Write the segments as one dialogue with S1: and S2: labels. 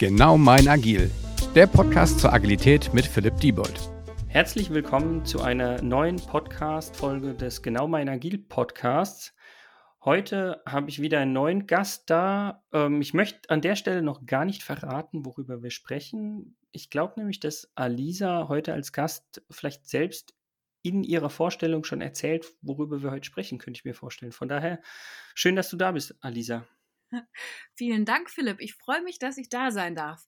S1: Genau mein Agil, der Podcast zur Agilität mit Philipp Diebold.
S2: Herzlich willkommen zu einer neuen Podcast-Folge des Genau mein Agil Podcasts. Heute habe ich wieder einen neuen Gast da. Ähm, ich möchte an der Stelle noch gar nicht verraten, worüber wir sprechen. Ich glaube nämlich, dass Alisa heute als Gast vielleicht selbst in ihrer Vorstellung schon erzählt, worüber wir heute sprechen, könnte ich mir vorstellen. Von daher, schön, dass du da bist, Alisa.
S3: Vielen Dank, Philipp. Ich freue mich, dass ich da sein darf.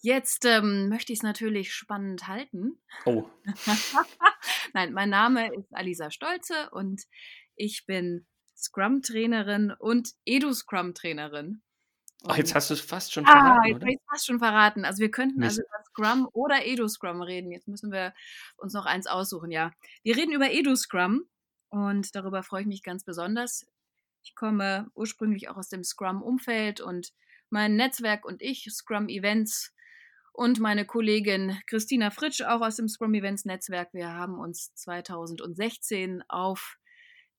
S3: Jetzt ähm, möchte ich es natürlich spannend halten.
S2: Oh.
S3: Nein, mein Name ist Alisa Stolze und ich bin Scrum-Trainerin und Edu-Scrum-Trainerin.
S2: Ach, jetzt hast du es fast schon
S3: ah,
S2: verraten,
S3: jetzt
S2: oder?
S3: habe ich es fast schon verraten. Also wir könnten
S2: Mist.
S3: also über Scrum oder Edu-Scrum reden. Jetzt müssen wir uns noch eins aussuchen, ja. Wir reden über Edu-Scrum und darüber freue ich mich ganz besonders. Ich komme ursprünglich auch aus dem Scrum-Umfeld und mein Netzwerk und ich, Scrum Events und meine Kollegin Christina Fritsch, auch aus dem Scrum Events Netzwerk. Wir haben uns 2016 auf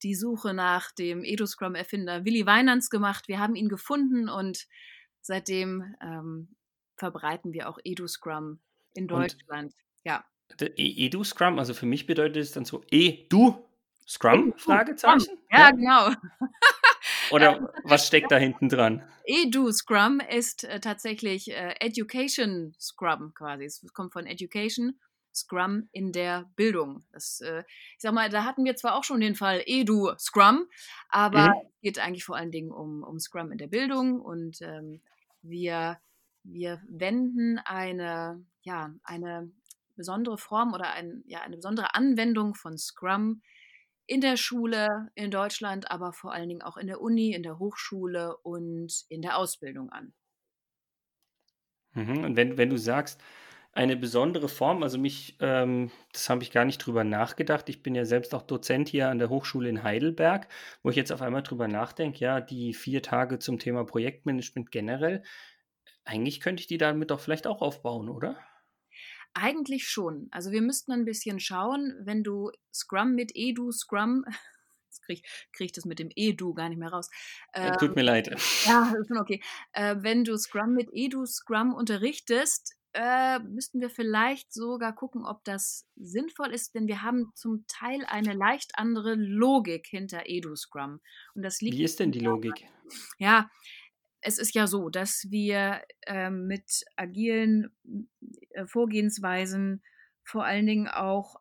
S3: die Suche nach dem Edu-Scrum-Erfinder Willy Weinans gemacht. Wir haben ihn gefunden und seitdem ähm, verbreiten wir auch Edu-Scrum in
S2: Und
S3: Deutschland. Ja.
S2: der E- Edu-Scrum, also für mich bedeutet es dann so E-Du-Scrum?
S3: Edu-Scrum.
S2: Fragezeichen?
S3: Ja,
S2: Ja?
S3: genau.
S2: Oder was steckt da hinten dran?
S3: Edu Scrum ist äh, tatsächlich äh, Education Scrum quasi. Es kommt von Education Scrum in der Bildung. Das, äh, ich sag mal, da hatten wir zwar auch schon den Fall Edu Scrum, aber
S2: Mhm.
S3: es geht eigentlich vor allen Dingen um, um Scrum in der Bildung und ähm, wir, wir wenden eine, ja, eine besondere Form oder ein, ja, eine besondere Anwendung von Scrum in der Schule in Deutschland, aber vor allen Dingen auch in der Uni, in der Hochschule und in der Ausbildung an.
S2: Mhm. Und wenn, wenn du sagst, eine besondere Form, also mich, ähm, das habe ich gar nicht drüber nachgedacht. Ich bin ja selbst auch Dozent hier an der Hochschule in Heidelberg, wo ich jetzt auf einmal drüber nachdenke, ja, die vier Tage zum Thema Projektmanagement generell, eigentlich könnte ich die damit doch vielleicht auch aufbauen, oder?
S3: Eigentlich schon. Also wir müssten ein bisschen schauen, wenn du Scrum mit Edu Scrum, jetzt kriege ich, krieg ich das mit dem Edu gar nicht mehr raus.
S2: Äh,
S3: Äh,
S2: tut mir leid.
S3: ja, ist schon okay. Äh, wenn du Scrum mit Edu Scrum unterrichtest, äh, müssten wir vielleicht sogar gucken, ob das sinnvoll ist, denn wir haben zum Teil eine leicht andere Logik hinter Edu Scrum. Und das liegt
S2: Wie ist denn die Logik?
S3: Ja, es ist ja so, dass wir ähm, mit agilen äh, Vorgehensweisen vor allen Dingen auch,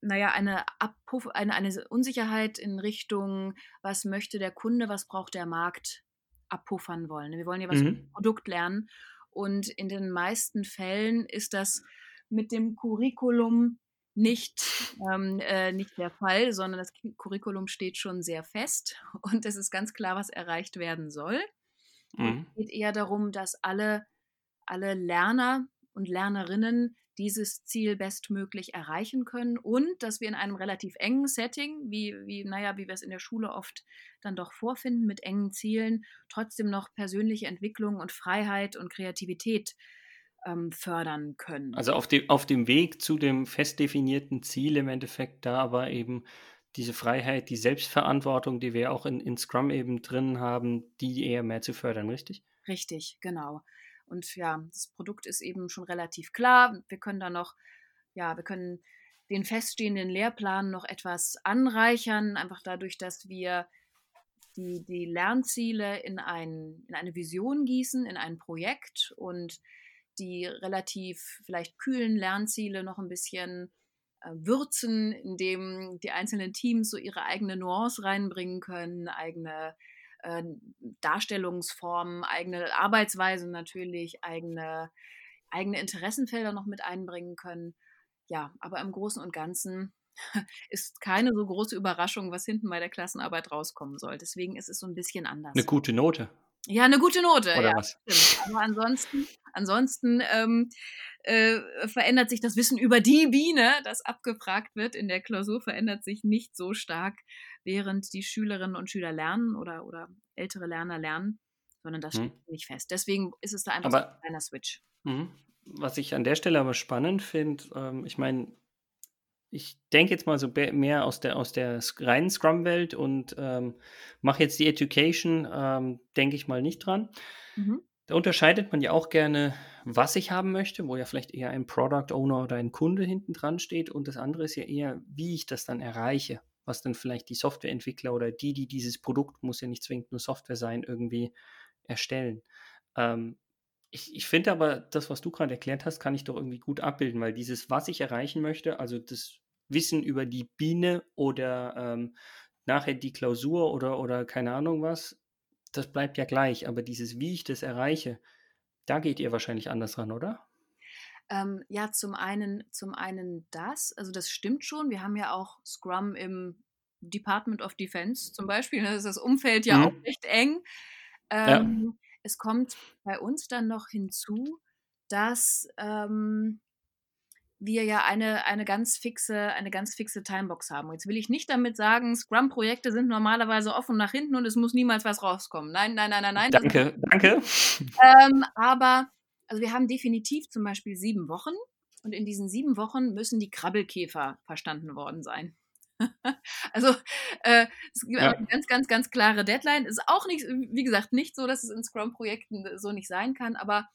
S3: naja, eine, Abpuff, eine, eine Unsicherheit in Richtung, was möchte der Kunde, was braucht der Markt, abpuffern wollen. Wir wollen ja was über
S2: Mhm.
S3: Produkt lernen. Und in den meisten Fällen ist das mit dem Curriculum nicht, ähm, äh, nicht der Fall, sondern das Curriculum steht schon sehr fest und es ist ganz klar, was erreicht werden soll.
S2: Mhm.
S3: es geht eher darum, dass alle, alle Lerner und Lernerinnen dieses Ziel bestmöglich erreichen können und dass wir in einem relativ engen Setting, wie, wie, naja, wie wir es in der Schule oft dann doch vorfinden, mit engen Zielen, trotzdem noch persönliche Entwicklung und Freiheit und Kreativität ähm, fördern können.
S2: Also auf dem, auf dem Weg zu dem fest definierten Ziel im Endeffekt da aber eben diese Freiheit, die Selbstverantwortung, die wir auch in, in Scrum eben drin haben, die eher mehr zu fördern, richtig?
S3: Richtig, genau. Und ja, das Produkt ist eben schon relativ klar. Wir können da noch, ja, wir können den feststehenden Lehrplan noch etwas anreichern, einfach dadurch, dass wir die, die Lernziele in, ein, in eine Vision gießen, in ein Projekt und die relativ vielleicht kühlen Lernziele noch ein bisschen würzen, indem die einzelnen Teams so ihre eigene Nuance reinbringen können, eigene äh, Darstellungsformen, eigene Arbeitsweisen natürlich, eigene, eigene Interessenfelder noch mit einbringen können. Ja, aber im Großen und Ganzen ist keine so große Überraschung, was hinten bei der Klassenarbeit rauskommen soll. Deswegen ist es so ein bisschen anders.
S2: Eine gute Note,
S3: Ja, eine gute Note.
S2: oder
S3: ja,
S2: was?
S3: stimmt. Aber ansonsten, ansonsten ähm, äh, verändert sich das Wissen über die Biene, das abgefragt wird in der Klausur, verändert sich nicht so stark, während die Schülerinnen und Schüler lernen oder, oder ältere Lerner lernen, sondern das
S2: Hm.
S3: steht nicht fest. Deswegen ist es da einfach so
S2: Aber
S3: ein kleiner Switch.
S2: Mhm. Was ich an der Stelle aber spannend finde, ähm, ich meine, ich denke jetzt mal so mehr aus der, aus der reinen Scrum-Welt und ähm, mache jetzt die Education, ähm, denke ich mal nicht dran.
S3: Mhm.
S2: Da unterscheidet man ja auch gerne, was ich haben möchte, wo ja vielleicht eher ein Product Owner oder ein Kunde hinten dran steht. Und das andere ist ja eher, wie ich das dann erreiche, was dann vielleicht die Softwareentwickler oder die, die dieses Produkt, muss ja nicht zwingend nur Software sein, irgendwie erstellen. Ähm, ich, ich finde aber, das, was du gerade erklärt hast, kann ich doch irgendwie gut abbilden, weil dieses, was ich erreichen möchte, also das Wissen über die Biene oder ähm, nachher die Klausur oder, oder keine Ahnung was, das bleibt ja gleich. Aber dieses, wie ich das erreiche, da geht ihr wahrscheinlich anders ran, oder?
S3: Ähm, ja, zum einen, zum einen das, also das stimmt schon. Wir haben ja auch Scrum im Department of Defense zum Beispiel. Da ne? ist das Umfeld ja mhm. auch recht eng. Ähm, ja. Es kommt bei uns dann noch hinzu, dass ähm, wir ja eine, eine ganz fixe, eine ganz fixe Timebox haben. Jetzt will ich nicht damit sagen, Scrum-Projekte sind normalerweise offen nach hinten und es muss niemals was rauskommen. Nein, nein, nein, nein, nein.
S2: Danke, danke.
S3: Ähm, aber also wir haben definitiv zum Beispiel sieben Wochen und in diesen sieben Wochen müssen die Krabbelkäfer verstanden worden sein. also äh, es gibt ja. eine ganz, ganz, ganz klare Deadline. Ist auch nicht, wie gesagt, nicht so, dass es in Scrum-Projekten so nicht sein kann, aber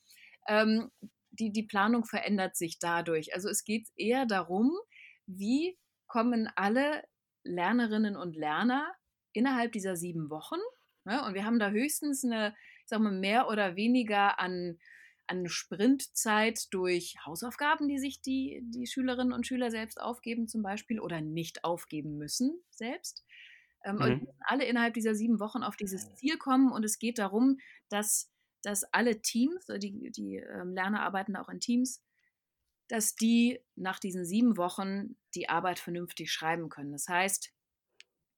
S3: ähm, die, die Planung verändert sich dadurch. Also es geht eher darum, wie kommen alle Lernerinnen und Lerner innerhalb dieser sieben Wochen. Ne? Und wir haben da höchstens eine, ich sag mal, mehr oder weniger an an Sprintzeit durch Hausaufgaben, die sich die, die Schülerinnen und Schüler selbst aufgeben zum Beispiel oder nicht aufgeben müssen selbst. Ähm, mhm. Und alle innerhalb dieser sieben Wochen auf dieses Ziel kommen und es geht darum, dass, dass alle Teams, die, die ähm, Lerner arbeiten auch in Teams, dass die nach diesen sieben Wochen die Arbeit vernünftig schreiben können. Das heißt,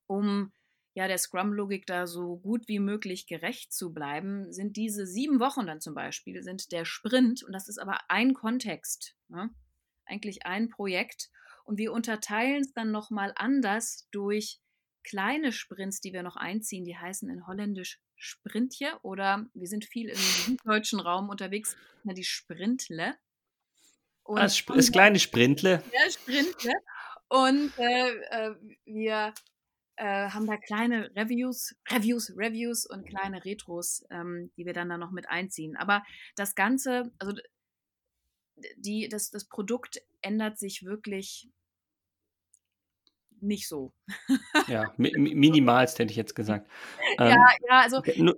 S3: um ja, der Scrum-Logik da so gut wie möglich gerecht zu bleiben, sind diese sieben Wochen dann zum Beispiel, sind der Sprint, und das ist aber ein Kontext, ne? eigentlich ein Projekt. Und wir unterteilen es dann nochmal anders durch kleine Sprints, die wir noch einziehen, die heißen in Holländisch Sprintje oder wir sind viel im deutschen Raum unterwegs, na, die Sprintle.
S2: Und das, das kleine Sprintle.
S3: Ja, Sprintle. Und äh, äh, wir äh, haben da kleine Reviews, Reviews, Reviews und kleine Retros, ähm, die wir dann da noch mit einziehen. Aber das Ganze, also die, das, das Produkt ändert sich wirklich nicht so.
S2: ja, mi minimalst hätte ich jetzt gesagt.
S3: Ähm, ja, ja, also
S2: nur,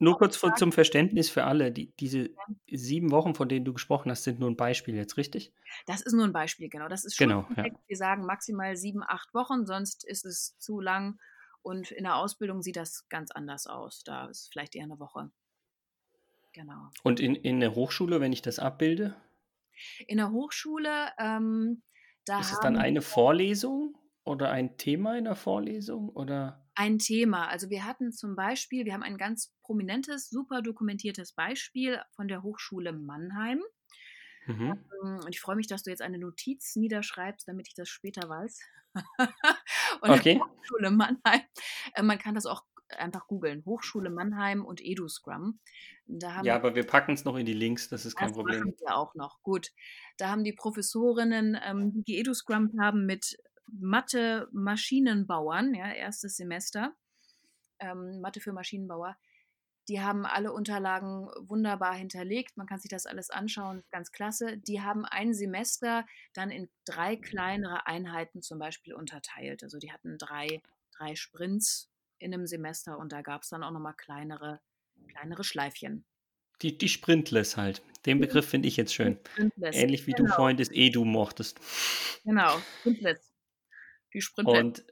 S2: nur kurz von, zum Verständnis für alle. Die, diese ja. sieben Wochen, von denen du gesprochen hast, sind nur ein Beispiel jetzt, richtig?
S3: Das ist nur ein Beispiel, genau. Das ist
S2: schon genau,
S3: ja. Wir sagen maximal sieben, acht Wochen, sonst ist es zu lang. Und in der Ausbildung sieht das ganz anders aus. Da ist vielleicht eher eine Woche. Genau.
S2: Und in, in der Hochschule, wenn ich das abbilde?
S3: In der Hochschule, ähm, da
S2: ist es dann eine Vorlesung oder ein Thema in der Vorlesung oder?
S3: Ein Thema. Also wir hatten zum Beispiel, wir haben ein ganz prominentes, super dokumentiertes Beispiel von der Hochschule Mannheim. Mhm. Ähm, und ich freue mich, dass du jetzt eine Notiz niederschreibst, damit ich das später weiß. und okay. Hochschule Mannheim. Äh, man kann das auch einfach googeln. Hochschule Mannheim und EduScrum.
S2: ja, aber wir packen es noch in die Links, das ist kein das Problem.
S3: Das wir auch noch. Gut. Da haben die Professorinnen, ähm, die EduScrum haben, mit Mathe-Maschinenbauern, ja, erstes Semester, ähm, Mathe für Maschinenbauer. Die haben alle Unterlagen wunderbar hinterlegt. Man kann sich das alles anschauen, ganz klasse. Die haben ein Semester dann in drei kleinere Einheiten zum Beispiel unterteilt. Also die hatten drei, drei Sprints in einem Semester und da gab es dann auch nochmal kleinere, kleinere Schleifchen.
S2: Die, die Sprintless halt. Den Begriff finde ich jetzt schön. Sprintless. Ähnlich wie genau. du vorhin das Edu mochtest.
S3: Genau, Sprintless
S2: die Sprinter. Und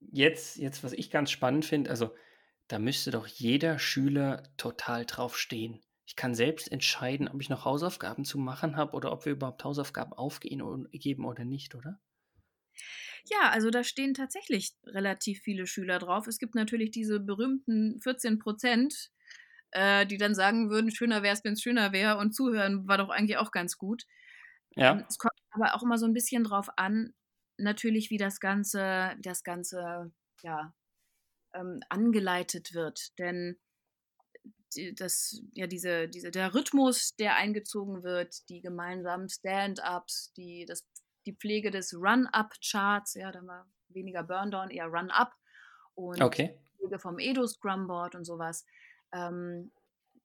S2: jetzt, jetzt, was ich ganz spannend finde, also da müsste doch jeder Schüler total drauf stehen. Ich kann selbst entscheiden, ob ich noch Hausaufgaben zu machen habe oder ob wir überhaupt Hausaufgaben aufgeben oder nicht, oder?
S3: Ja, also da stehen tatsächlich relativ viele Schüler drauf. Es gibt natürlich diese berühmten 14 Prozent, äh, die dann sagen würden, schöner wäre es, wenn es schöner wäre und zuhören war doch eigentlich auch ganz gut. Ja. Ähm, es kommt aber auch immer so ein bisschen drauf an, natürlich, wie das Ganze, das Ganze ja, ähm, angeleitet wird. Denn das, ja, diese, diese, der Rhythmus, der eingezogen wird, die gemeinsamen Stand-ups, die, die Pflege des Run-Up-Charts, ja, da war weniger Burn-Down, eher Run-Up und
S2: okay.
S3: die Pflege vom Edo-Scrum-Board und sowas. Ähm,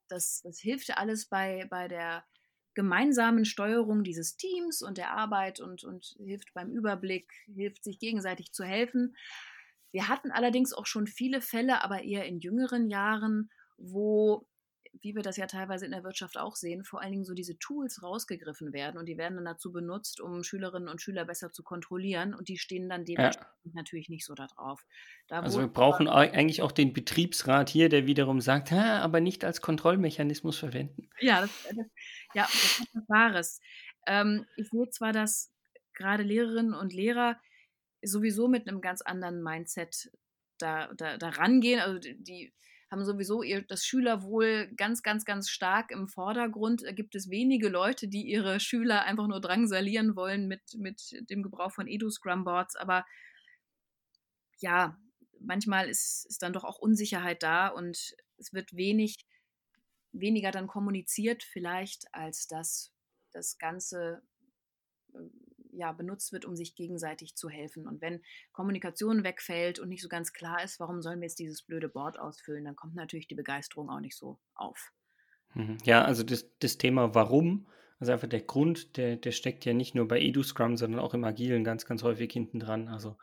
S3: das, das hilft ja alles bei, bei der gemeinsamen Steuerung dieses Teams und der Arbeit und, und hilft beim Überblick, hilft sich gegenseitig zu helfen. Wir hatten allerdings auch schon viele Fälle, aber eher in jüngeren Jahren, wo wie wir das ja teilweise in der Wirtschaft auch sehen, vor allen Dingen so diese Tools rausgegriffen werden und die werden dann dazu benutzt, um Schülerinnen und Schüler besser zu kontrollieren und die stehen dann dementsprechend ja. natürlich nicht so da drauf.
S2: Da also wir brauchen eigentlich auch den Betriebsrat hier, der wiederum sagt, aber nicht als Kontrollmechanismus verwenden.
S3: Ja, das, das ja, das ist was Wahres. Ähm, ich sehe zwar, dass gerade Lehrerinnen und Lehrer sowieso mit einem ganz anderen Mindset da, da, da rangehen. Also die, haben sowieso ihr, das Schülerwohl ganz, ganz, ganz stark im Vordergrund. Da gibt es wenige Leute, die ihre Schüler einfach nur drangsalieren wollen mit, mit dem Gebrauch von Edu-Scrum-Boards. Aber ja, manchmal ist, ist dann doch auch Unsicherheit da und es wird wenig, weniger dann kommuniziert vielleicht, als dass das Ganze ja, benutzt wird, um sich gegenseitig zu helfen. Und wenn Kommunikation wegfällt und nicht so ganz klar ist, warum sollen wir jetzt dieses blöde Board ausfüllen, dann kommt natürlich die Begeisterung auch nicht so auf.
S2: Mhm. Ja, also das, das Thema Warum, also einfach der Grund, der, der steckt ja nicht nur bei EduScrum, sondern auch im Agilen ganz, ganz häufig hinten dran. Also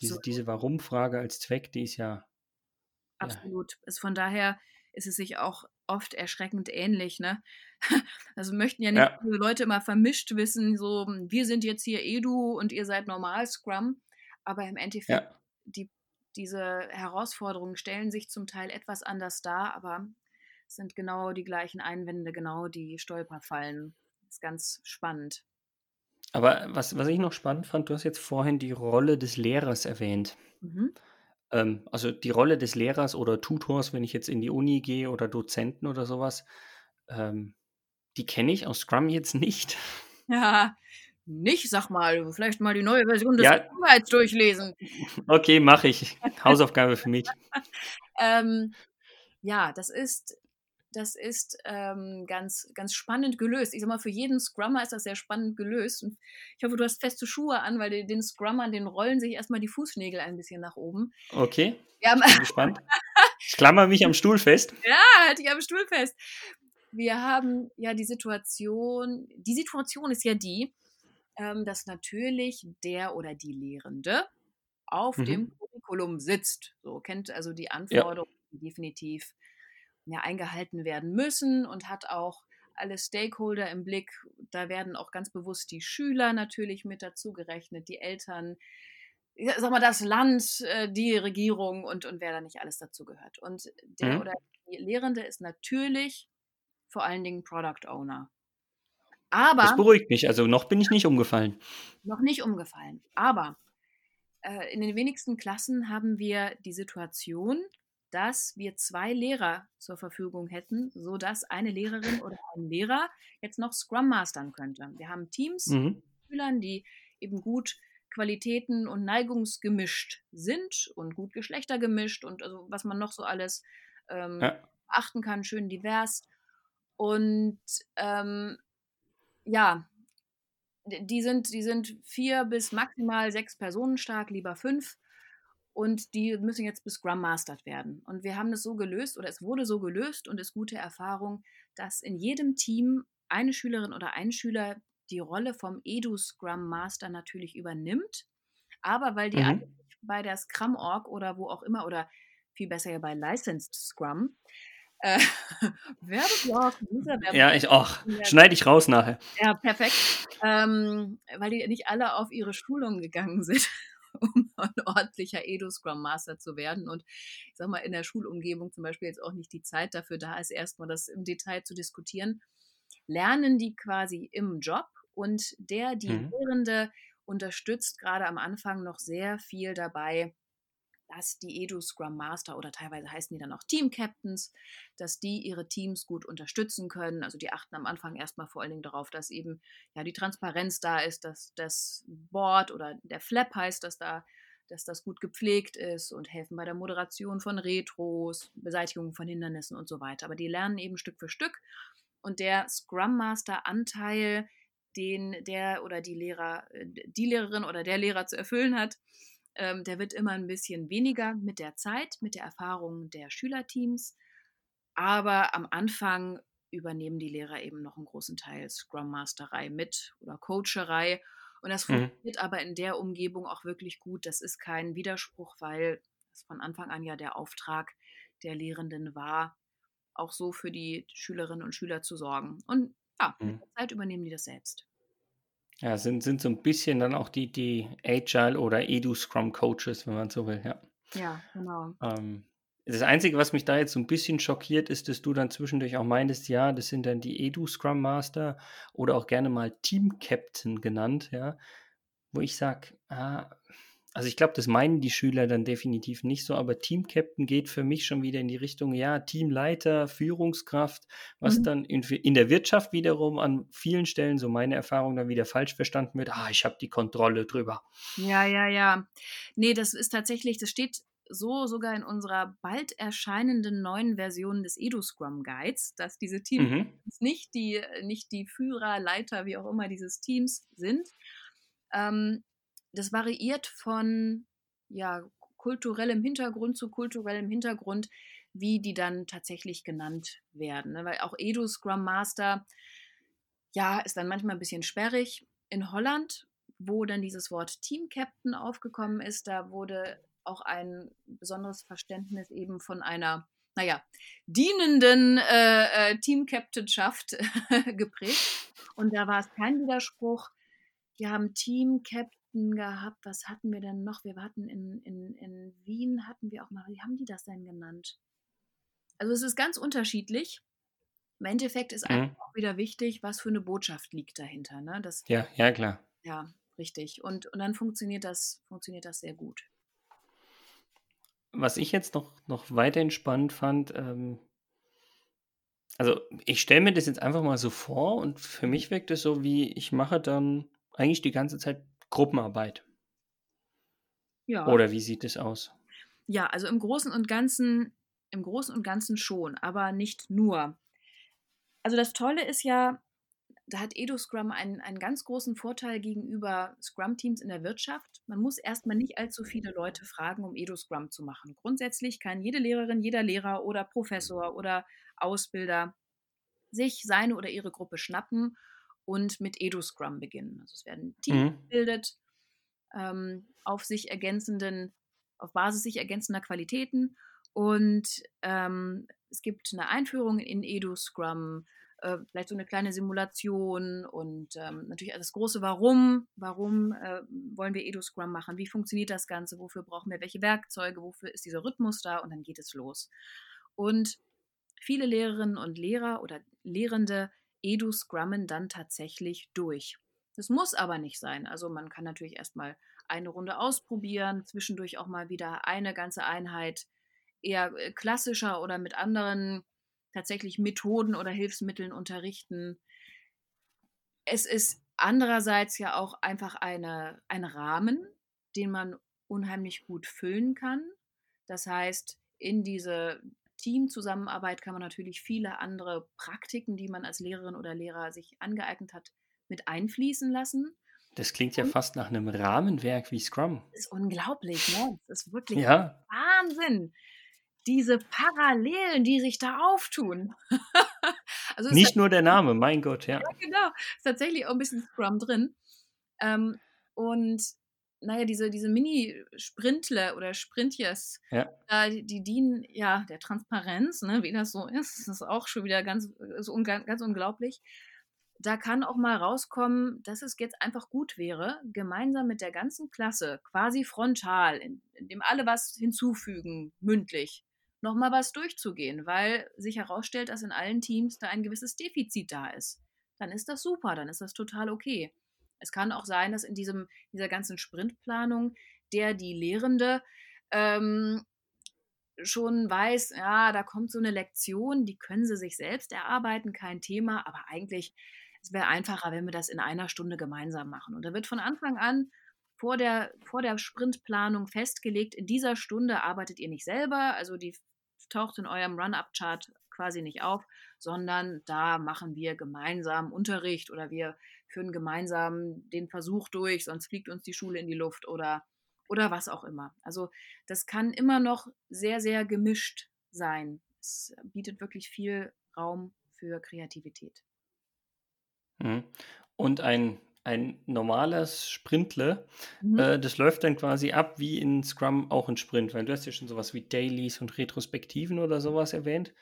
S2: diese, diese Warum-Frage als Zweck, die ist ja.
S3: Absolut. Ja. Also von daher ist es sich auch oft erschreckend ähnlich. Ne? Also möchten ja nicht ja. Leute immer vermischt wissen, so wir sind jetzt hier Edu und ihr seid normal Scrum, aber im Endeffekt ja. die, diese Herausforderungen stellen sich zum Teil etwas anders dar, aber es sind genau die gleichen Einwände, genau die Stolperfallen. Das ist ganz spannend.
S2: Aber was, was ich noch spannend fand, du hast jetzt vorhin die Rolle des Lehrers erwähnt. Mhm. Ähm, also die Rolle des Lehrers oder Tutors, wenn ich jetzt in die Uni gehe oder Dozenten oder sowas, ähm, die kenne ich aus Scrum jetzt nicht.
S3: Ja, nicht, sag mal, vielleicht mal die neue Version des ja. Scrum durchlesen.
S2: Okay, mache ich. Hausaufgabe für mich.
S3: ähm, ja, das ist das ist ähm, ganz, ganz spannend gelöst. Ich sag mal, für jeden Scrummer ist das sehr spannend gelöst. Und ich hoffe, du hast feste Schuhe an, weil den, den Scrummern, den rollen sich erstmal die Fußnägel ein bisschen nach oben.
S2: Okay. Ja, bin gespannt. Ich klammer mich am Stuhl fest.
S3: Ja, halt dich am Stuhl fest. Wir haben ja die Situation, die Situation ist ja die, ähm, dass natürlich der oder die Lehrende auf mhm. dem Curriculum sitzt. So kennt also die Anforderungen ja. definitiv ja, eingehalten werden müssen und hat auch alle Stakeholder im Blick. Da werden auch ganz bewusst die Schüler natürlich mit dazu gerechnet, die Eltern, sag mal, das Land, äh, die Regierung und, und wer da nicht alles dazu gehört. Und der mhm. oder die Lehrende ist natürlich vor allen Dingen Product Owner.
S2: Aber. Das beruhigt mich, also noch bin ich nicht umgefallen.
S3: Noch nicht umgefallen. Aber äh, in den wenigsten Klassen haben wir die Situation, dass wir zwei Lehrer zur Verfügung hätten, sodass eine Lehrerin oder ein Lehrer jetzt noch Scrum mastern könnte. Wir haben Teams mhm. Schülern, die eben gut Qualitäten und Neigungsgemischt sind und gut Geschlechter gemischt und also was man noch so alles ähm, ja. achten kann, schön divers. Und ähm, ja, die sind, die sind vier bis maximal sechs Personen stark, lieber fünf und die müssen jetzt bis Scrum Mastered werden. Und wir haben das so gelöst oder es wurde so gelöst und ist gute Erfahrung, dass in jedem Team eine Schülerin oder ein Schüler die Rolle vom Edu Scrum Master natürlich übernimmt. Aber weil die mhm. eigentlich bei der Scrum Org oder wo auch immer oder viel besser ja bei Licensed Scrum äh,
S2: Werbeblock, Werbeblock. Ja, ich auch. Schneide ich raus nachher.
S3: Ja, perfekt. Ähm, weil die nicht alle auf ihre Schulung gegangen sind. um ein ordentlicher Edu-Scrum Master zu werden. Und ich sag mal, in der Schulumgebung zum Beispiel jetzt auch nicht die Zeit dafür da ist, erstmal das im Detail zu diskutieren. Lernen die quasi im Job und der, die mhm. Lehrende, unterstützt gerade am Anfang noch sehr viel dabei, dass die Edu Scrum Master oder teilweise heißen die dann auch Team Captains, dass die ihre Teams gut unterstützen können. Also die achten am Anfang erstmal vor allen Dingen darauf, dass eben ja die Transparenz da ist, dass das Board oder der Flap heißt, dass da dass das gut gepflegt ist und helfen bei der Moderation von Retros, Beseitigung von Hindernissen und so weiter. Aber die lernen eben Stück für Stück und der Scrum Master Anteil, den der oder die Lehrer, äh, die Lehrerin oder der Lehrer zu erfüllen hat, ähm, der wird immer ein bisschen weniger mit der Zeit, mit der Erfahrung der Schülerteams. Aber am Anfang übernehmen die Lehrer eben noch einen großen Teil Scrum Masterei mit oder Coacherei. Und das mhm. funktioniert aber in der Umgebung auch wirklich gut. Das ist kein Widerspruch, weil es von Anfang an ja der Auftrag der Lehrenden war, auch so für die Schülerinnen und Schüler zu sorgen. Und ja, mhm. mit der Zeit übernehmen die das selbst.
S2: Ja, sind, sind so ein bisschen dann auch die, die Agile oder Edu-Scrum-Coaches, wenn man so will, ja.
S3: Ja, genau.
S2: Ähm, das Einzige, was mich da jetzt so ein bisschen schockiert, ist, dass du dann zwischendurch auch meintest, ja, das sind dann die Edu Scrum Master oder auch gerne mal Team Captain genannt, ja, wo ich sage, ah, also ich glaube, das meinen die Schüler dann definitiv nicht so, aber Team Captain geht für mich schon wieder in die Richtung, ja, Teamleiter, Führungskraft, was mhm. dann in, in, der Wirtschaft wiederum an vielen Stellen, so meine Erfahrung, dann wieder falsch verstanden wird. Ah, ich habe die Kontrolle drüber.
S3: Ja, ja, ja. Nee, das ist tatsächlich, das steht so sogar in unserer bald erscheinenden neuen Version des Edu Scrum Guides, dass diese Teams mhm. nicht, die, nicht die Führer, Leiter, wie auch immer dieses Teams sind. Ähm, das variiert von ja, kulturellem Hintergrund zu kulturellem Hintergrund, wie die dann tatsächlich genannt werden. Ne? Weil auch Edu Scrum Master, ja, ist dann manchmal ein bisschen sperrig. In Holland, wo dann dieses Wort Team Captain aufgekommen ist, da wurde auch ein besonderes Verständnis eben von einer, naja, dienenden äh, äh, Team-Captainschaft geprägt. Und da war es kein Widerspruch. Wir haben Team-Captain gehabt. Was hatten wir denn noch? Wir hatten in, in, in Wien, hatten wir auch mal, wie haben die das denn genannt? Also es ist ganz unterschiedlich. Im Endeffekt ist mhm. einfach auch wieder wichtig, was für eine Botschaft liegt dahinter. Ne? Das,
S2: ja, ja, klar.
S3: Ja, richtig. Und, und dann funktioniert das, funktioniert das sehr gut.
S2: Was ich jetzt noch, noch weiterhin spannend fand, ähm, also ich stelle mir das jetzt einfach mal so vor und für mich wirkt es so, wie ich mache dann eigentlich die ganze Zeit Gruppenarbeit. Ja. Oder wie sieht es aus?
S3: Ja, also im Großen und Ganzen, im Großen und Ganzen schon, aber nicht nur. Also das Tolle ist ja, da hat EduScrum einen, einen ganz großen Vorteil gegenüber Scrum-Teams in der Wirtschaft. Man muss erstmal nicht allzu viele Leute fragen, um EduScrum zu machen. Grundsätzlich kann jede Lehrerin, jeder Lehrer oder Professor oder Ausbilder sich seine oder ihre Gruppe schnappen und mit EduScrum beginnen. Also es werden Teams mhm. gebildet ähm, auf sich ergänzenden, auf Basis sich ergänzender Qualitäten und ähm, es gibt eine Einführung in EduScrum, äh, vielleicht so eine kleine Simulation und ähm, natürlich das große Warum. Warum äh, wollen wir Edu-Scrum machen? Wie funktioniert das Ganze? Wofür brauchen wir welche Werkzeuge? Wofür ist dieser Rhythmus da? Und dann geht es los. Und viele Lehrerinnen und Lehrer oder Lehrende Edu-Scrummen dann tatsächlich durch. Das muss aber nicht sein. Also man kann natürlich erstmal eine Runde ausprobieren, zwischendurch auch mal wieder eine ganze Einheit eher äh, klassischer oder mit anderen tatsächlich Methoden oder Hilfsmitteln unterrichten. Es ist andererseits ja auch einfach eine, ein Rahmen, den man unheimlich gut füllen kann. Das heißt, in diese Teamzusammenarbeit kann man natürlich viele andere Praktiken, die man als Lehrerin oder Lehrer sich angeeignet hat, mit einfließen lassen.
S2: Das klingt ja fast nach einem Rahmenwerk wie Scrum.
S3: Das ist unglaublich, ne? Das ist wirklich ja. Wahnsinn diese Parallelen, die sich da auftun.
S2: also Nicht nur der Name, mein Gott, ja.
S3: ja genau, ist tatsächlich auch ein bisschen Scrum drin. Ähm, und naja, diese, diese Mini-Sprintle oder Sprintjes, ja. äh, die, die, dienen ja der Transparenz, ne, wie das so ist. Das ist auch schon wieder ganz, so ganz unglaublich. Da kann auch mal rauskommen, dass es jetzt einfach gut wäre, gemeinsam mit der ganzen Klasse, quasi frontal, indem alle was hinzufügen, mündlich, nochmal was durchzugehen, weil sich herausstellt, dass in allen Teams da ein gewisses Defizit da ist. Dann ist das super, dann ist das total okay. Es kann auch sein, dass in diesem, dieser ganzen Sprintplanung der die Lehrende ähm, schon weiß, ja, da kommt so eine Lektion, die können sie sich selbst erarbeiten, kein Thema, aber eigentlich es wäre einfacher, wenn wir das in einer Stunde gemeinsam machen. Und da wird von Anfang an vor der, vor der Sprintplanung festgelegt, in dieser Stunde arbeitet ihr nicht selber, also die taucht in eurem Run-Up-Chart quasi nicht auf, sondern da machen wir gemeinsam Unterricht oder wir führen gemeinsam den Versuch durch, sonst fliegt uns die Schule in die Luft oder, oder was auch immer. Also das kann immer noch sehr, sehr gemischt sein. es bietet wirklich viel Raum für Kreativität.
S2: Mhm. Und ein, ein normales Sprintle, mhm. äh, das läuft dann quasi ab wie in Scrum auch ein Sprint, weil du hast ja schon sowas wie Dailies und Retrospektiven oder sowas erwähnt.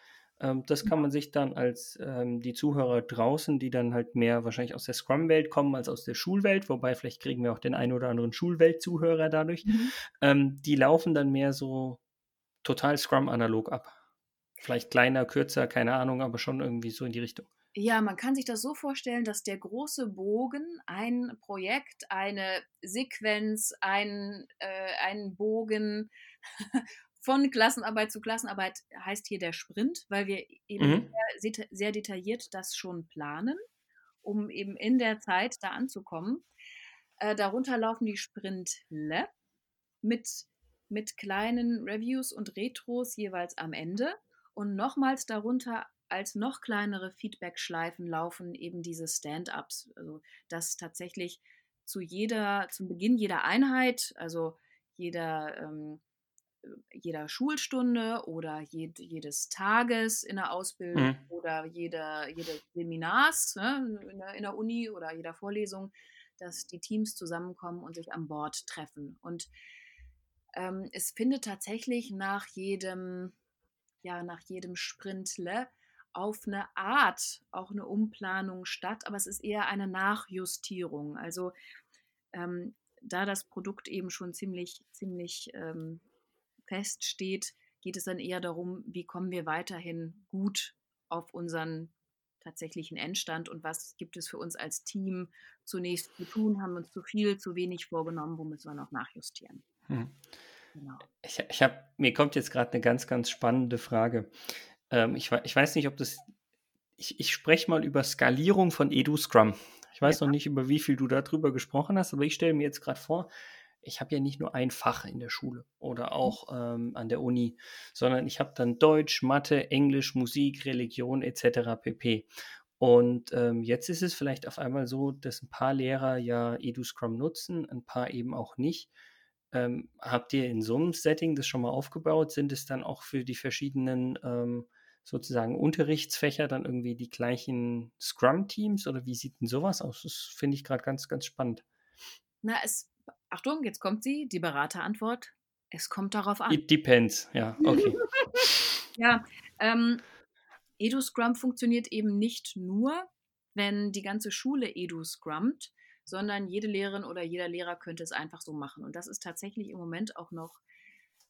S2: Ähm, das kann man sich dann als ähm, die Zuhörer draußen, die dann halt mehr wahrscheinlich aus der Scrum-Welt kommen als aus der Schulwelt, wobei vielleicht kriegen wir auch den einen oder anderen Schulwelt-Zuhörer dadurch, mhm. ähm, die laufen dann mehr so total Scrum-analog ab. Vielleicht kleiner, kürzer, keine Ahnung, aber schon irgendwie so in die Richtung.
S3: Ja, man kann sich das so vorstellen, dass der große Bogen ein Projekt, eine Sequenz, ein, äh, ein Bogen von Klassenarbeit zu Klassenarbeit heißt hier der Sprint, weil wir eben mhm. sehr, sehr, detailliert das schon planen, um eben in der Zeit da anzukommen. Äh, darunter laufen die Sprintle mit, mit kleinen Reviews und Retros jeweils am Ende und nochmals darunter als noch kleinere Feedback-Schleifen laufen eben diese Stand-ups. Also dass tatsächlich zu jeder, zum Beginn jeder Einheit, also jeder, ähm, jeder Schulstunde oder jed, jedes Tages in der Ausbildung mhm. oder jeder, jedes Seminars ne, in, der, in der Uni oder jeder Vorlesung, dass die Teams zusammenkommen und sich an Bord treffen. Und ähm, es findet tatsächlich nach jedem, ja, nach jedem Sprintle auf eine Art auch eine Umplanung statt, aber es ist eher eine Nachjustierung. Also ähm, da das Produkt eben schon ziemlich, ziemlich ähm, fest steht, geht es dann eher darum, wie kommen wir weiterhin gut auf unseren tatsächlichen Endstand und was gibt es für uns als Team zunächst zu tun, haben uns zu viel, zu wenig vorgenommen, wo müssen wir noch nachjustieren. Hm.
S2: Genau. Ich, ich habe, mir kommt jetzt gerade eine ganz, ganz spannende Frage. Ähm, ich, ich, weiß nicht, ob das. Ich, ich spreche mal über Skalierung von Edu Scrum. Ich weiß ja. noch nicht, über wie viel du darüber gesprochen hast, aber ich stelle mir jetzt gerade vor, ich habe ja nicht nur ein Fach in der Schule oder mhm. auch ähm, an der Uni, sondern ich habe dann Deutsch, Mathe, Englisch, Musik, Religion etc. pp. Und ähm, jetzt ist es vielleicht auf einmal so, dass ein paar Lehrer ja EduScrum nutzen, ein paar eben auch nicht. Ähm, habt ihr in so einem Setting das schon mal aufgebaut? Sind es dann auch für die verschiedenen ähm, sozusagen Unterrichtsfächer dann irgendwie die gleichen Scrum-Teams oder wie sieht denn sowas aus? Das finde ich gerade ganz, ganz spannend.
S3: Na, es, Achtung, jetzt kommt sie, die Beraterantwort. Es kommt darauf an.
S2: It depends, ja, okay.
S3: ja, ähm, Edu-Scrum funktioniert eben nicht nur, wenn die ganze Schule Edu scrummt, sondern jede Lehrerin oder jeder Lehrer könnte es einfach so machen. Und das ist tatsächlich im Moment auch noch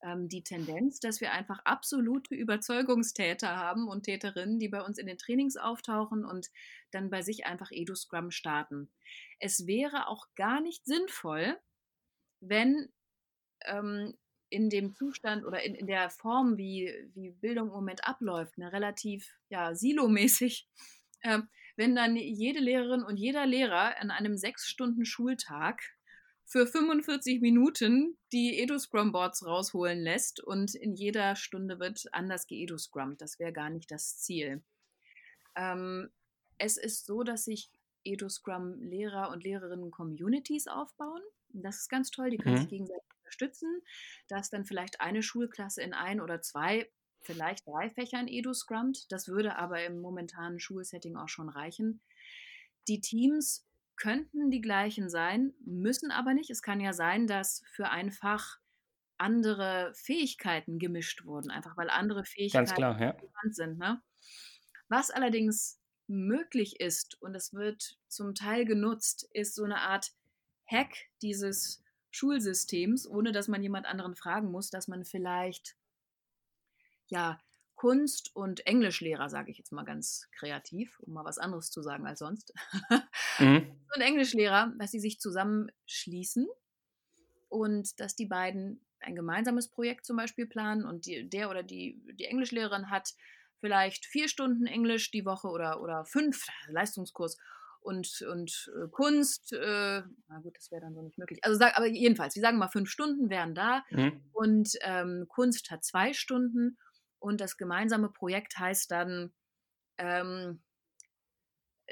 S3: ähm, die Tendenz, dass wir einfach absolute Überzeugungstäter haben und Täterinnen, die bei uns in den Trainings auftauchen und dann bei sich einfach Edu-Scrum starten. Es wäre auch gar nicht sinnvoll, wenn ähm, in dem Zustand oder in, in der Form, wie, wie Bildung im Moment abläuft, eine relativ ja, silomäßig, äh, wenn dann jede Lehrerin und jeder Lehrer an einem sechs Stunden Schultag für 45 Minuten die Edu-Scrum-Boards rausholen lässt und in jeder Stunde wird anders geedu-scrummt. Das wäre gar nicht das Ziel. Ähm, es ist so, dass sich Edu-Scrum-Lehrer und Lehrerinnen Communities aufbauen. Das ist ganz toll, die können mhm. sich gegenseitig unterstützen, dass dann vielleicht eine Schulklasse in ein oder zwei, vielleicht drei Fächern Edu scrummt. Das würde aber im momentanen Schulsetting auch schon reichen. Die Teams könnten die gleichen sein, müssen aber nicht. Es kann ja sein, dass für ein Fach andere Fähigkeiten gemischt wurden, einfach weil andere Fähigkeiten
S2: klar, ja.
S3: sind. Ne? Was allerdings möglich ist, und es wird zum Teil genutzt, ist so eine Art Hack dieses Schulsystems, ohne dass man jemand anderen fragen muss, dass man vielleicht ja Kunst- und Englischlehrer, sage ich jetzt mal ganz kreativ, um mal was anderes zu sagen als sonst. Mhm. und Englischlehrer, dass sie sich zusammenschließen und dass die beiden ein gemeinsames Projekt zum Beispiel planen und die, der oder die, die Englischlehrerin hat vielleicht vier Stunden Englisch die Woche oder, oder fünf Leistungskurs und, und äh, Kunst, äh, na gut, das wäre dann so nicht möglich. Also sag, aber jedenfalls, wir sagen mal fünf Stunden wären da mhm. und ähm, Kunst hat zwei Stunden und das gemeinsame Projekt heißt dann ähm,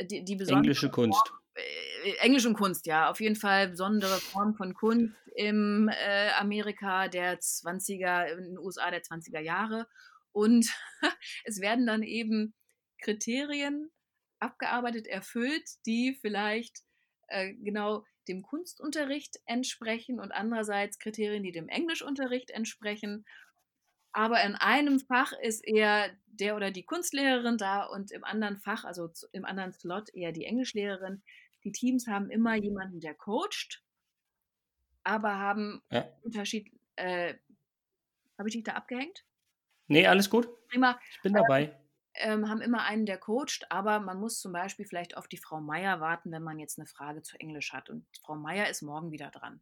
S3: die, die
S2: besondere Englische Kunst.
S3: Form, äh, Englisch und Kunst, ja. Auf jeden Fall besondere Form von Kunst im äh, Amerika der 20er, in den USA der 20er Jahre. Und es werden dann eben Kriterien abgearbeitet, erfüllt, die vielleicht äh, genau dem Kunstunterricht entsprechen und andererseits Kriterien, die dem Englischunterricht entsprechen. Aber in einem Fach ist eher der oder die Kunstlehrerin da und im anderen Fach, also im anderen Slot eher die Englischlehrerin. Die Teams haben immer jemanden, der coacht, aber haben ja. Unterschied. Äh, Habe ich dich da abgehängt?
S2: Nee, alles gut.
S3: Prima.
S2: Ich bin dabei.
S3: Ähm, haben immer einen, der coacht, aber man muss zum Beispiel vielleicht auf die Frau Meier warten, wenn man jetzt eine Frage zu Englisch hat. Und Frau Meier ist morgen wieder dran.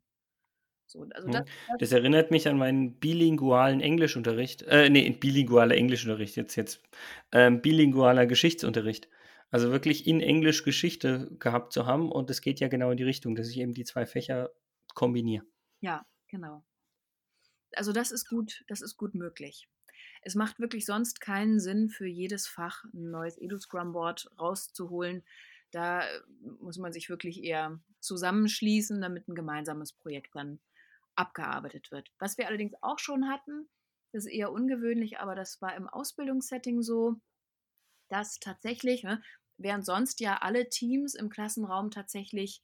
S2: So, also das, das, das, erinnert mich an meinen bilingualen Englischunterricht. Äh, nee, bilingualer Englischunterricht, jetzt, jetzt. Ähm, bilingualer Geschichtsunterricht. Also wirklich in Englisch Geschichte gehabt zu haben. Und es geht ja genau in die Richtung, dass ich eben die zwei Fächer kombiniere.
S3: Ja, genau. Also das ist gut, das ist gut möglich. Es macht wirklich sonst keinen Sinn, für jedes Fach ein neues Edu-Scrum-Board rauszuholen. Da äh, muss man sich wirklich eher zusammenschließen, damit ein gemeinsames Projekt dann abgearbeitet wird. Was wir allerdings auch schon hatten, das ist eher ungewöhnlich, aber das war im Ausbildungssetting so, dass tatsächlich, ne, während sonst ja alle Teams im Klassenraum tatsächlich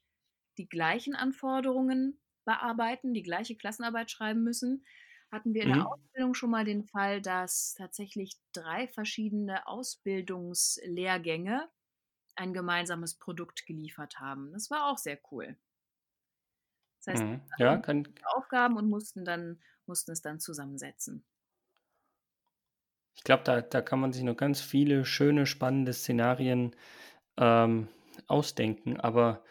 S3: die gleichen Anforderungen bearbeiten, die gleiche Klassenarbeit schreiben müssen, hatten wir in mhm. der Ausbildung schon mal den Fall, dass tatsächlich drei verschiedene Ausbildungslehrgänge ein gemeinsames Produkt geliefert haben. Das war auch sehr cool. Das heißt, mhm. ja, kann... Aufgaben und mussten dann mussten es dann zusammensetzen.
S2: Ich glaube, da, da kann man sich noch ganz viele schöne, spannende Szenarien ähm, ausdenken. Aber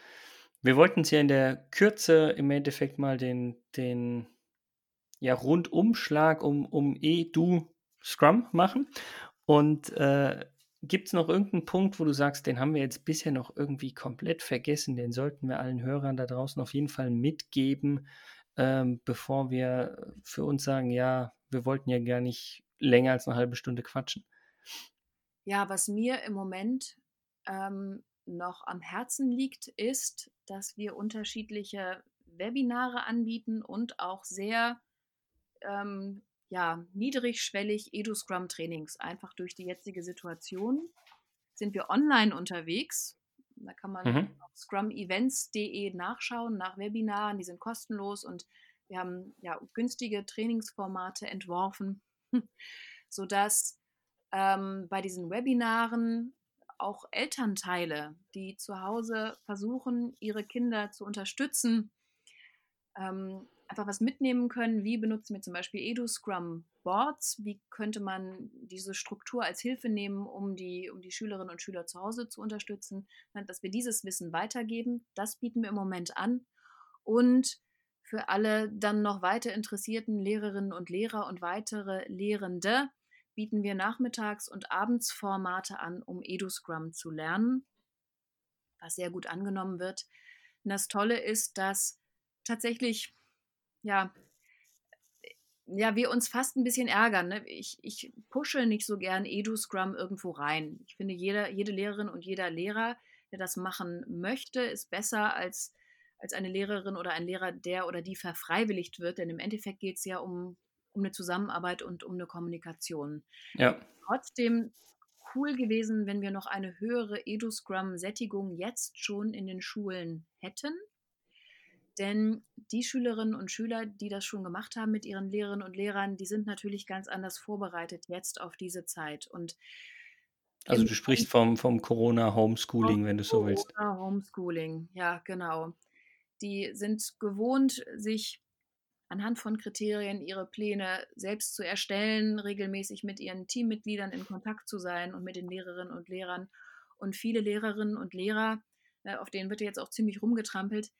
S2: wir wollten es ja in der Kürze im Endeffekt mal den, den ja, Rundumschlag um, um E-Du Scrum machen. Und äh, gibt es noch irgendeinen Punkt, wo du sagst, den haben wir jetzt bisher noch irgendwie komplett vergessen, den sollten wir allen Hörern da draußen auf jeden Fall mitgeben, ähm, bevor wir für uns sagen, ja, wir wollten ja gar nicht länger als eine halbe Stunde quatschen.
S3: Ja, was mir im Moment ähm, noch am Herzen liegt, ist, dass wir unterschiedliche Webinare anbieten und auch sehr ähm, ja, niedrigschwellig Edu-Scrum-Trainings. Einfach durch die jetzige Situation sind wir online unterwegs. Da kann man mhm. auf scrumevents.de nachschauen nach Webinaren, die sind kostenlos und wir haben ja günstige Trainingsformate entworfen, sodass ähm, bei diesen Webinaren auch Elternteile, die zu Hause versuchen, ihre Kinder zu unterstützen, ähm, einfach was mitnehmen können. Wie benutzen wir zum Beispiel Edu-Scrum Boards? Wie könnte man diese Struktur als Hilfe nehmen, um die, um die Schülerinnen und Schüler zu Hause zu unterstützen? Dass wir dieses Wissen weitergeben, das bieten wir im Moment an. Und für alle dann noch weiter interessierten Lehrerinnen und Lehrer und weitere Lehrende bieten wir Nachmittags- und Abendsformate an, um Edu-Scrum zu lernen, was sehr gut angenommen wird. Und das Tolle ist, dass tatsächlich ja, ja, wir uns fast ein bisschen ärgern. Ne? Ich, ich pushe nicht so gern Edu-Scrum irgendwo rein. Ich finde, jeder, jede Lehrerin und jeder Lehrer, der das machen möchte, ist besser als, als eine Lehrerin oder ein Lehrer, der oder die verfreiwilligt wird. Denn im Endeffekt geht es ja um, um eine Zusammenarbeit und um eine Kommunikation.
S2: Ja.
S3: Trotzdem cool gewesen, wenn wir noch eine höhere Edu-Scrum-Sättigung jetzt schon in den Schulen hätten. Denn die Schülerinnen und Schüler, die das schon gemacht haben mit ihren Lehrerinnen und Lehrern, die sind natürlich ganz anders vorbereitet jetzt auf diese Zeit. Und
S2: also du sprichst vom, vom Corona-Homeschooling, wenn du so willst.
S3: Corona-Homeschooling, ja, genau. Die sind gewohnt, sich anhand von Kriterien ihre Pläne selbst zu erstellen, regelmäßig mit ihren Teammitgliedern in Kontakt zu sein und mit den Lehrerinnen und Lehrern. Und viele Lehrerinnen und Lehrer, äh, auf denen wird jetzt auch ziemlich rumgetrampelt,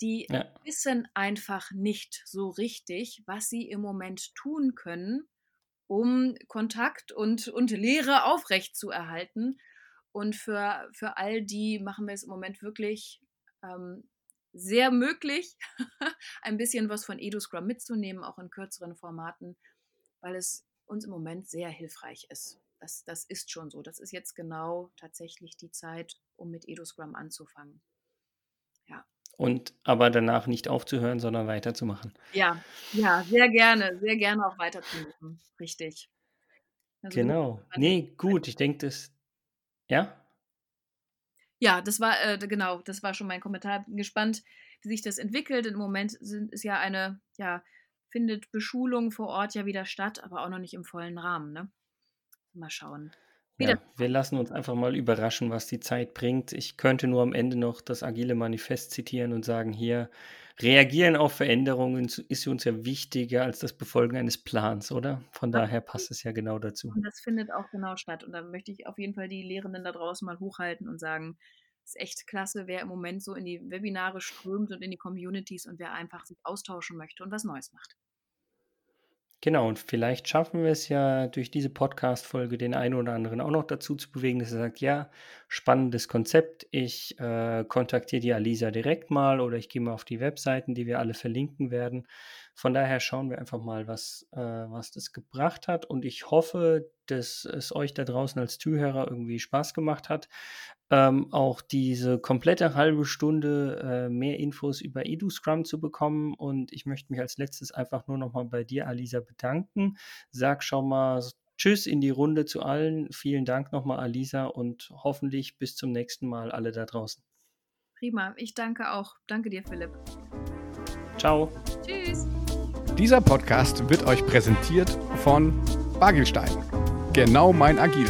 S3: die ja. wissen einfach nicht so richtig, was sie im Moment tun können, um Kontakt und, und Lehre aufrechtzuerhalten. Und für, für all die machen wir es im Moment wirklich ähm, sehr möglich, ein bisschen was von EduScrum mitzunehmen, auch in kürzeren Formaten, weil es uns im Moment sehr hilfreich ist. Das, das ist schon so. Das ist jetzt genau tatsächlich die Zeit, um mit EduScrum anzufangen.
S2: Ja. Und aber danach nicht aufzuhören, sondern weiterzumachen.
S3: Ja, ja, sehr gerne, sehr gerne auch weiterzumachen. Richtig.
S2: Also genau. Nee, gut, ich denke, das. Ja?
S3: Ja, das war, äh, genau, das war schon mein Kommentar. Bin gespannt, wie sich das entwickelt. Im Moment sind, ist ja eine, ja, findet Beschulung vor Ort ja wieder statt, aber auch noch nicht im vollen Rahmen, ne? Mal schauen.
S2: Ja, wir lassen uns einfach mal überraschen, was die Zeit bringt. Ich könnte nur am Ende noch das Agile Manifest zitieren und sagen, hier, reagieren auf Veränderungen ist uns ja wichtiger als das Befolgen eines Plans, oder? Von daher passt es ja genau dazu.
S3: Und das findet auch genau statt. Und da möchte ich auf jeden Fall die Lehrenden da draußen mal hochhalten und sagen, es ist echt klasse, wer im Moment so in die Webinare strömt und in die Communities und wer einfach sich austauschen möchte und was Neues macht.
S2: Genau, und vielleicht schaffen wir es ja durch diese Podcast-Folge den einen oder anderen auch noch dazu zu bewegen, dass er sagt, ja, spannendes Konzept, ich äh, kontaktiere die Alisa direkt mal oder ich gehe mal auf die Webseiten, die wir alle verlinken werden. Von daher schauen wir einfach mal, was, äh, was das gebracht hat. Und ich hoffe, dass es euch da draußen als Zuhörer irgendwie Spaß gemacht hat. Ähm, auch diese komplette halbe Stunde äh, mehr Infos über EduScrum zu bekommen. Und ich möchte mich als letztes einfach nur nochmal bei dir, Alisa, bedanken. Sag schon mal Tschüss in die Runde zu allen. Vielen Dank nochmal, Alisa, und hoffentlich bis zum nächsten Mal alle da draußen.
S3: Prima, ich danke auch. Danke dir, Philipp.
S2: Ciao.
S3: Tschüss.
S1: Dieser Podcast wird euch präsentiert von Bagelstein. Genau mein Agil.